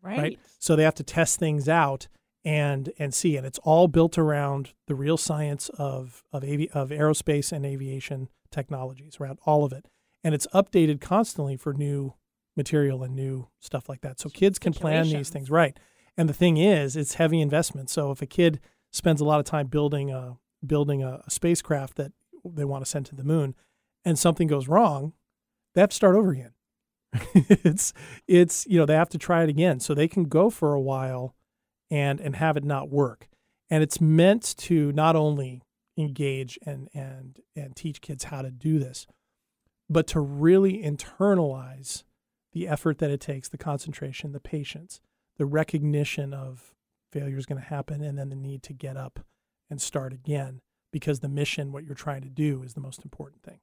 Right.
right? So they have to test things out and and see and it's all built around the real science of of avi- of aerospace and aviation technologies around all of it and it's updated constantly for new material and new stuff like that. So kids can plan these things right. And the thing is it's heavy investment. So if a kid spends a lot of time building a building a, a spacecraft that they want to send to the moon and something goes wrong they have to start over again. It's it's you know they have to try it again. So they can go for a while and and have it not work. And it's meant to not only engage and and and teach kids how to do this but to really internalize the effort that it takes the concentration the patience the recognition of failure is going to happen and then the need to get up and start again because the mission what you're trying to do is the most important thing.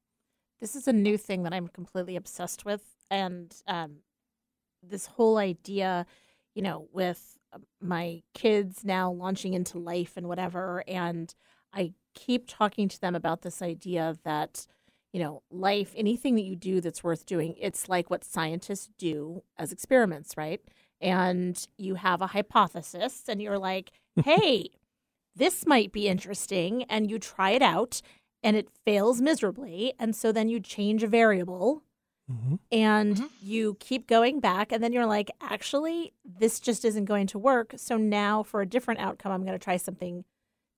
This is a new thing that I'm completely obsessed with, and um, this whole idea, you know, with uh, my kids now launching into life and whatever, and I keep talking to them about this idea that, you know, life, anything that you do that's worth doing, it's like what scientists do as experiments, right? And you have a hypothesis, and you're like, hey, this might be interesting, and you try it out, and it fails miserably. And so then you change a variable
mm-hmm.
and
Mhm.
you keep going back. And then you're like, actually, this just isn't going to work. So now for a different outcome, I'm going to try something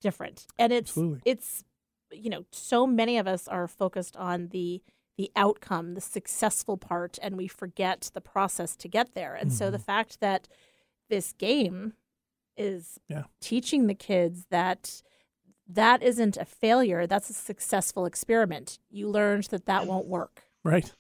different. And it's,
Absolutely.
it's, you know, so many of us are focused on the, the outcome, the successful part, and we forget the process to get there. And so the
Mhm.
fact that this game is
Yeah.
teaching the kids that that isn't a failure that's a successful experiment you learned that that won't work
right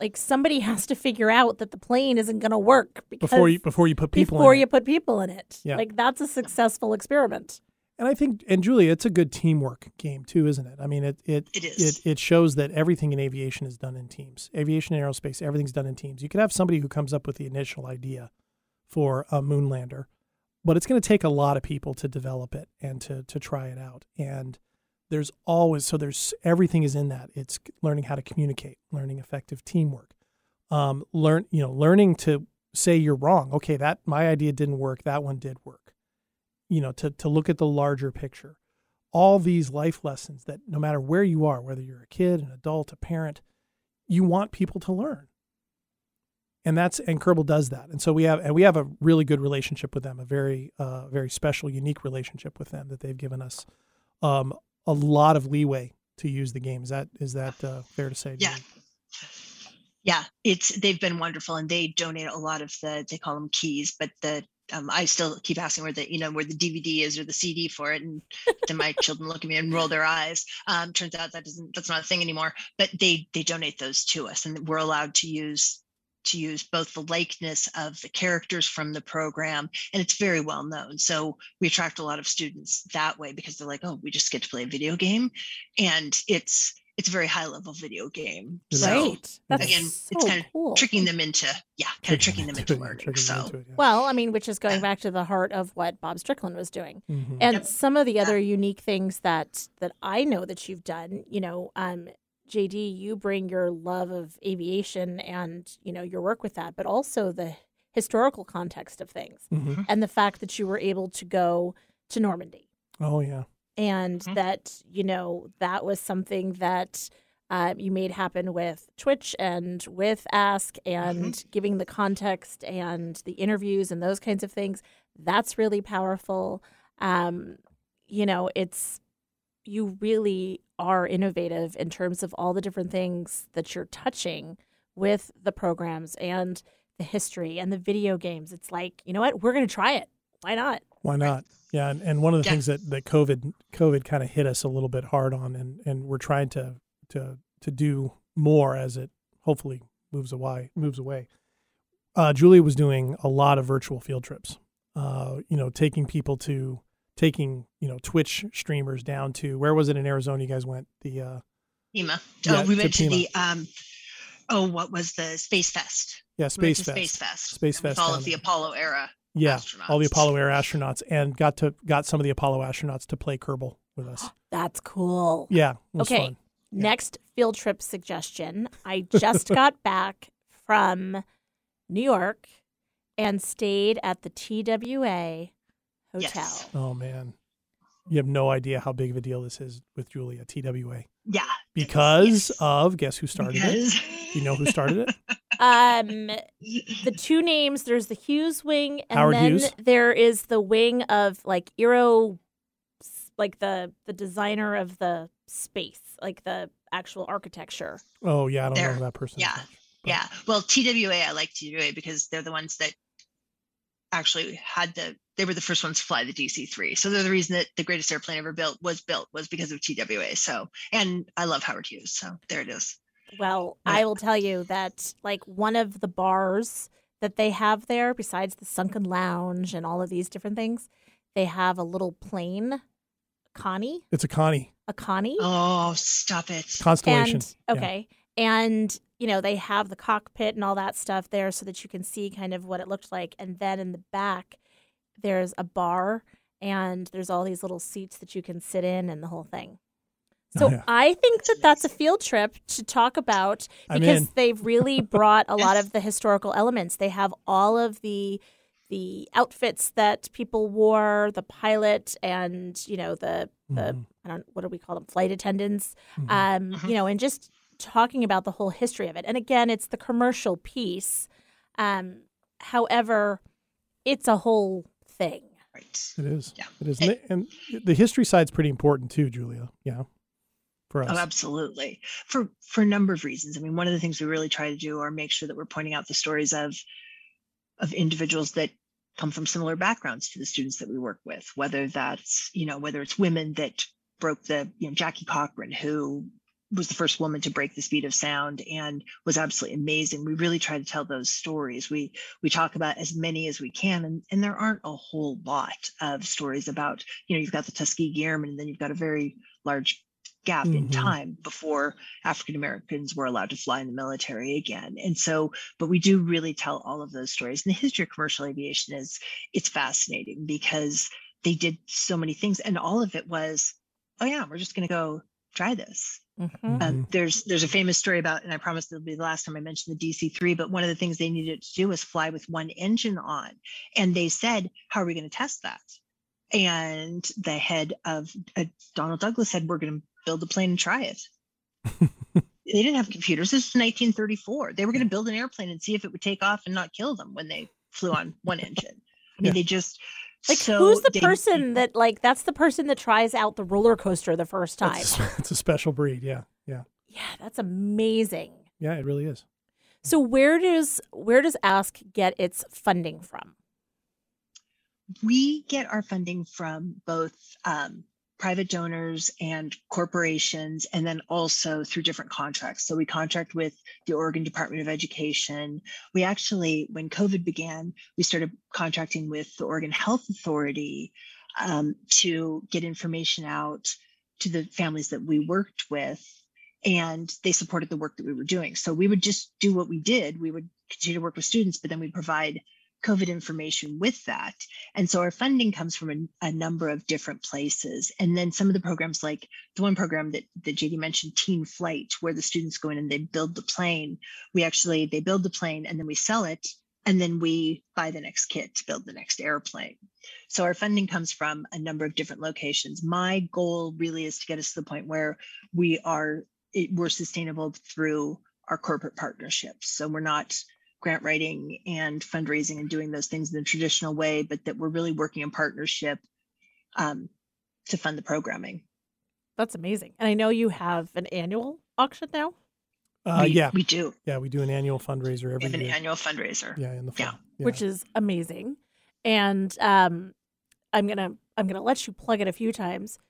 like somebody has to figure out that the plane isn't going to work because
before you before you put people
before
in
you
it.
put people in it
Yeah.
like that's a successful experiment
And I think, and Julia, it's a good teamwork game too, isn't it? I mean, it it
It is.
It, it shows that everything in aviation is done in teams. Aviation and aerospace, everything's done in teams. You could have somebody who comes up with the initial idea for a moon lander, but it's going to take a lot of people to develop it and to to try it out. And there's always so there's everything is in that. It's learning how to communicate, learning effective teamwork, um, learn you know learning to say you're wrong. Okay, that my idea didn't work. That one did work you know to to look at the larger picture. All these life lessons that no matter where you are whether you're a kid an adult a parent you want people to learn. And that's and kerbal does that. And so we have and we have a really good relationship with them a very uh, very special unique relationship with them that they've given us um, a lot of leeway to use the game. Is that is that uh, fair to say
Yeah. Yeah. It's they've been wonderful and they donate a lot of the they call them keys but the um, I still keep asking where the you know where the DVD is or the CD for it, and then my children look at me and roll their eyes. Um, turns out that doesn't that's not a thing anymore. But they they donate those to us, and we're allowed to use to use both the likeness of the characters from the program, and it's very well known. So we attract a lot of students that way because they're like, oh, we just get to play a video game, and it's it's a very high level video game. So
right that's
again,
so
it's kind of
cool
tricking them into yeah, kind of tricking them into
it,
learning. So
into it, yeah.
well i mean which is going back to the heart of what bob strickland was doing
Mhm.
and
Yep.
some of the
Yeah.
other unique things that that I know that you've done, you know, um, JD, you bring your love of aviation and you know your work with that, but also the historical context of things
Mhm.
and the fact that you were able to go to Normandy
oh yeah
and
Mhm.
that you know that was something that uh, you made happen with Twitch and with Ask and giving the context and the interviews and those kinds of things. That's really powerful. Um, you know, it's you really are innovative in terms of all the different things that you're touching with the programs and the history and the video games. It's like, you know what? We're going to try it. Why not?
Why not? Yeah, and, and one of the
Yeah.
things that, that COVID COVID kind of hit us a little bit hard on, and, and we're trying to to to do more as it hopefully moves away moves away. Uh, Julia was doing a lot of virtual field trips. Uh, you know, taking people to taking you know Twitch streamers down to where was it in Arizona? You guys went the uh,
Pima.
Yeah,
oh, we
to
went to, the um oh, what was the Space Fest?
Yeah,
We
Space
to
Fest.
Space Fest.
Space Fest
all of the. Apollo era.
Yeah, all the. Apollo era astronauts, and got to got some of the Apollo astronauts to play Kerbal with us.
That's cool.
Yeah, it was
Okay.
fun.
Next field trip suggestion. I just got back from New York and stayed at the TWA hotel.
Yes.
Oh man, you have no idea how big of a deal this is with Julia TWA
Yeah.
because
Yes.
of guess who started it?
Because-
Do you know who started it?
Um, the two names there's the Hughes wing, and
Howard
then
Hughes?
there is the wing of like Eero, like the the designer of the space, like the actual architecture.
Oh yeah, I don't know
There.
who that person.
Yeah. Yeah. Well, TWA, I like TWA because they're the ones that actually had the, they were the first ones to fly the DC 3. So they're the reason that the greatest airplane ever built was built was because of TWA. So, and I love Howard Hughes. So there it is.
Well,
Yeah.
I will tell you that like one of the bars that they have there, besides the sunken lounge and all of these different things, they have a little plane, Connie,
It's a Connie
a Connie.
Oh, stop it.
constellation.
And
Yeah.
okay. And you know, they have the cockpit and all that stuff there so that you can see kind of what it looked like. And then in the back there's a bar and there's all these little seats that you can sit in and the whole thing.
Oh,
So
yeah.
I think that that's a field trip to talk about because they've really brought a lot of the historical elements. They have all of the the outfits that people wore, the pilot and you know the the
Mhm.
I don't what do we call them flight attendants,
Mhm.
um,
Mhm.
you know, and just talking about the whole history of it. And again, it's the commercial piece. Um, however, it's a whole thing.
Right.
It is.
Yeah.
It is. And, and the history side's pretty important too, Julia. Yeah. For us.
Oh, absolutely. For for a number of reasons. I mean, one of the things we really try to do are make sure that we're pointing out the stories of of individuals that come from similar backgrounds to the students that we work with, whether that's, you know, whether it's women that broke the, you know, Jackie Cochran, who was the first woman to break the speed of sound and was absolutely amazing. We really try to tell those stories. We we talk about as many as we can, and, and there aren't a whole lot of stories about, you know, you've got the Tuskegee Airmen, and then you've got a very large gap in
Mhm.
time before African Americans were allowed to fly in the military again. And so, but we do really tell all of those stories. And the history of commercial aviation is it's fascinating because they did so many things, and all of it was, oh yeah, we're just going to go try this.
Mhm.
Um, there's there's a famous story about, and I promise it'll be the last time I mention the DC-3, but one of the things they needed to do was fly with one engine on, and they said, "How are we going to test that?" And the head of uh, Donald Douglas said, "We're going to build a plane and try it." they didn't have computers. This was 1934. They were going to build an airplane and see if it would take off and not kill them when they flew on one engine. I mean,
Yeah.
they just
Like
so
who's the
they-
person that like that's the person that tries out the roller coaster the first time.
It's, it's a special breed. Yeah. Yeah.
yeah, that's amazing.
Yeah. It really is.
So where does where does Ask get its funding from?
we get our funding from both um, private donors and corporations, and then also through different contracts. So we contract with the Oregon Department of Education. We actually, when COVID began, we started contracting with the Oregon Health Authority um, to get information out to the families that we worked with. And they supported the work that we were doing. So we would just do what we did. We would continue to work with students, but then we provide COVID information with that. And so our funding comes from a, a number of different places. And then some of the programs, like the one program that, that JD mentioned, Teen Flight, where the students go in and they build the plane. We actually, they build the plane and then we sell it. And then we buy the next kit to build the next airplane. So our funding comes from a number of different locations. My goal really is to get us to the point where we are, we're sustainable through our corporate partnerships. So we're not grant writing and fundraising and doing those things in the traditional way, but that we're really working in partnership um, to fund the programming.
That's amazing. And I know you have an annual auction now.
Uh,
we,
yeah.
we do.
Yeah. We do an annual fundraiser
We
every
have an
year.
annual fundraiser.
Yeah. In the fall.
Yeah.
which is amazing. And um, I'm gonna I'm gonna let you plug it a few times.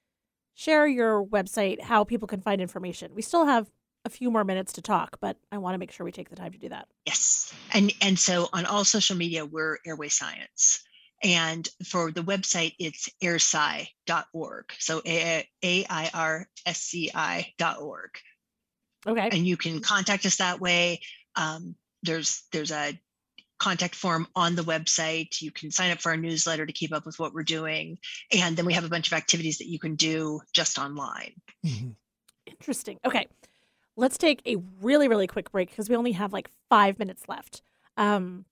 Share your website, how people can find information. We still have a few more minutes to talk, but I want to make sure we take the time to do that.
Yes. And and so on all social media, we're Airway Science. And for the website, it's airsci.org. So A I R S C I dot org.
Okay.
and you can contact us that way. Um, there's there's a contact form on the website. You can sign up for our newsletter to keep up with what we're doing, and then we have a bunch of activities that you can do just online.
Mhm.
Interesting. Okay. Let's take a really, really quick break because we only have like five minutes left. Um,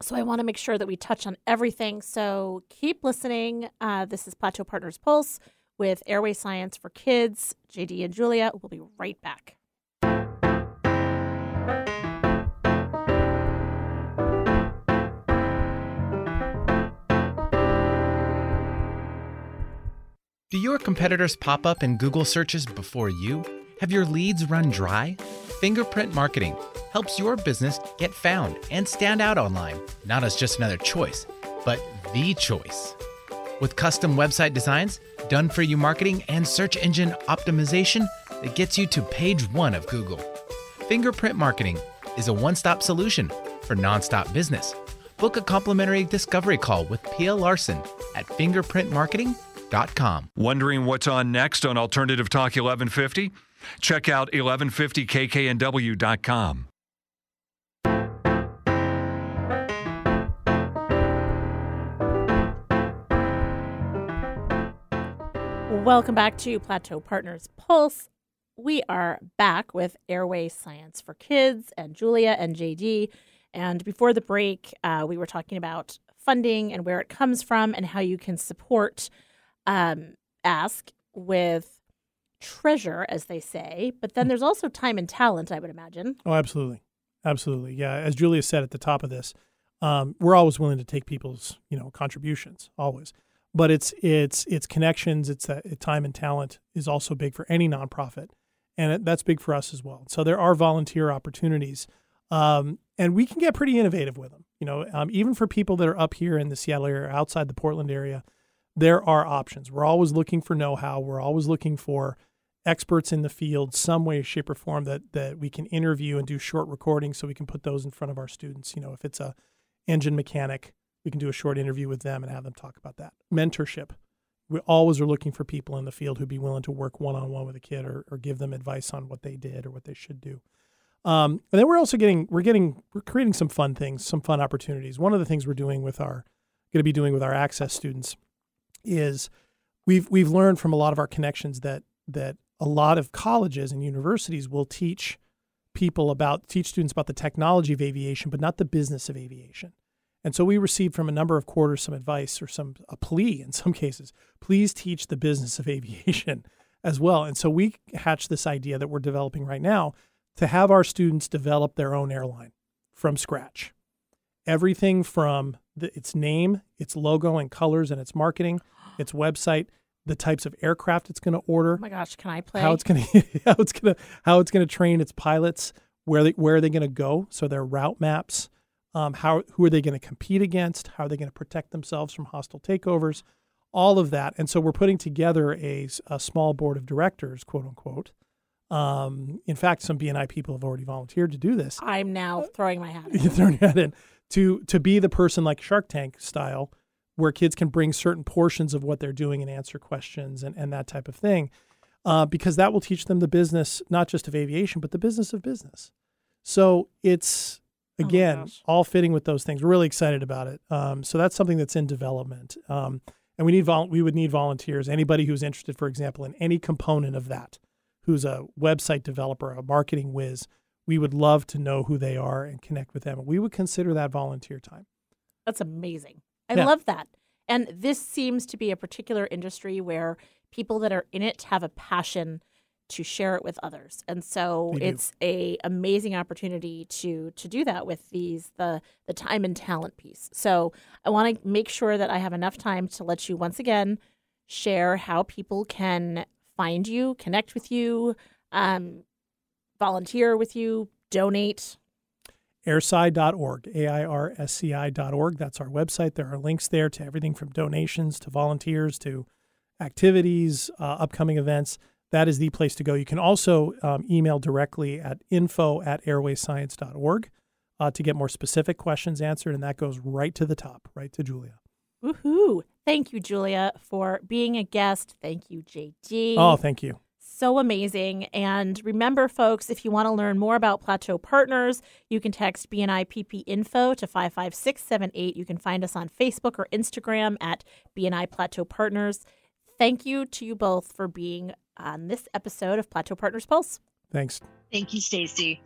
so I want to make sure that we touch on everything. So keep listening. Uh, this is Plateau Partners Pulse with Airway Science for Kids. JD and Julia will be right back.
Do your competitors pop up in Google searches before you? Have your leads run dry? Fingerprint Marketing helps your business get found and stand out online, not as just another choice, but the choice. With custom website designs, done for you marketing, and search engine optimization that gets you to page one of Google. Fingerprint Marketing is a one stop solution for nonstop business. Book a complimentary discovery call with Pia Larson at fingerprintmarketing.com.
Wondering what's on next on Alternative Talk 1150? Check out 1150kknw.com.
Welcome back to Plateau Partners Pulse. We are back with Airway Science for Kids and Julia and JD. And before the break, uh, we were talking about funding and where it comes from and how you can support um, Ask with treasure, as they say. But then there's also time and talent, I would imagine.
Oh, absolutely, absolutely. Yeah, as Julia said at the top of this, um, we're always willing to take people's you know contributions, always. But it's it's it's connections. It's that time and talent is also big for any nonprofit, and it, that's big for us as well. So there are volunteer opportunities, um, and we can get pretty innovative with them. You know, um, even for people that are up here in the Seattle area, outside the Portland area, there are options. We're always looking for know-how. We're always looking for experts in the field, some way, shape, or form that that we can interview and do short recordings, so we can put those in front of our students. You know, if it's a engine mechanic, we can do a short interview with them and have them talk about that. Mentorship. We always are looking for people in the field who'd be willing to work one on one with a kid or, or give them advice on what they did or what they should do. Um, and then we're also getting we're getting we're creating some fun things, some fun opportunities. One of the things we're doing with our going to be doing with our access students is we've we've learned from a lot of our connections that that a lot of colleges and universities will teach people about teach students about the technology of aviation, but not the business of aviation. And so we received from a number of quarters some advice or some a plea in some cases. Please teach the business of aviation as well. And so we hatched this idea that we're developing right now to have our students develop their own airline from scratch. Everything from the, its name, its logo and colors and its marketing, its website, the types of aircraft it's going to order,
Oh my gosh, can I play?
how it's going to how it's going to how it's going to train its pilots, where they where are they going to go, so their route maps, um, how who are they going to compete against, how are they going to protect themselves from hostile takeovers, all of that. And so we're putting together a small board of directors, quote unquote. Um, in fact, some BNI people have already volunteered to do this.
I'm now throwing my hat. in.
You throw your head in to to be the person like Shark Tank style, where kids can bring certain portions of what they're doing and answer questions and, and that type of thing, uh, because that will teach them the business not just of aviation but the business of business. So it's
Oh
again
gosh.
all fitting with those things. We're really excited about it. Um, so that's something that's in development, um, and we need vol- we would need volunteers. Anybody who's interested, for example, in any component of that, who's a website developer, a marketing whiz, we would love to know who they are and connect with them. We would consider that volunteer time.
That's amazing. I
Yeah.
love that. And this seems to be a particular industry where people that are in it have a passion to share it with others. And so
They do.
it's a amazing opportunity to to do that with these the the time and talent piece. So I want to make sure that I have enough time to let you once again share how people can find you, connect with you, um, volunteer with you, donate.
airsci.org, A-I-R-S-C-I.org. That's our website. There are links there to everything from donations to volunteers to activities, uh, upcoming events. That is the place to go. You can also um, email directly at info at airwayscience.org uh, to get more specific questions answered, and that goes right to the top, right to Julia.
Woohoo! Thank you, Julia, for being a guest. Thank you, JD.
Oh, thank you.
So amazing. And remember, folks, if you want to learn more about Plateau Partners, you can text BNI PP info to 55678. You can find us on Facebook or Instagram at BNI Plateau Partners. Thank you to you both for being on this episode of Plateau Partners Pulse.
Thanks.
Thank you, Stacy.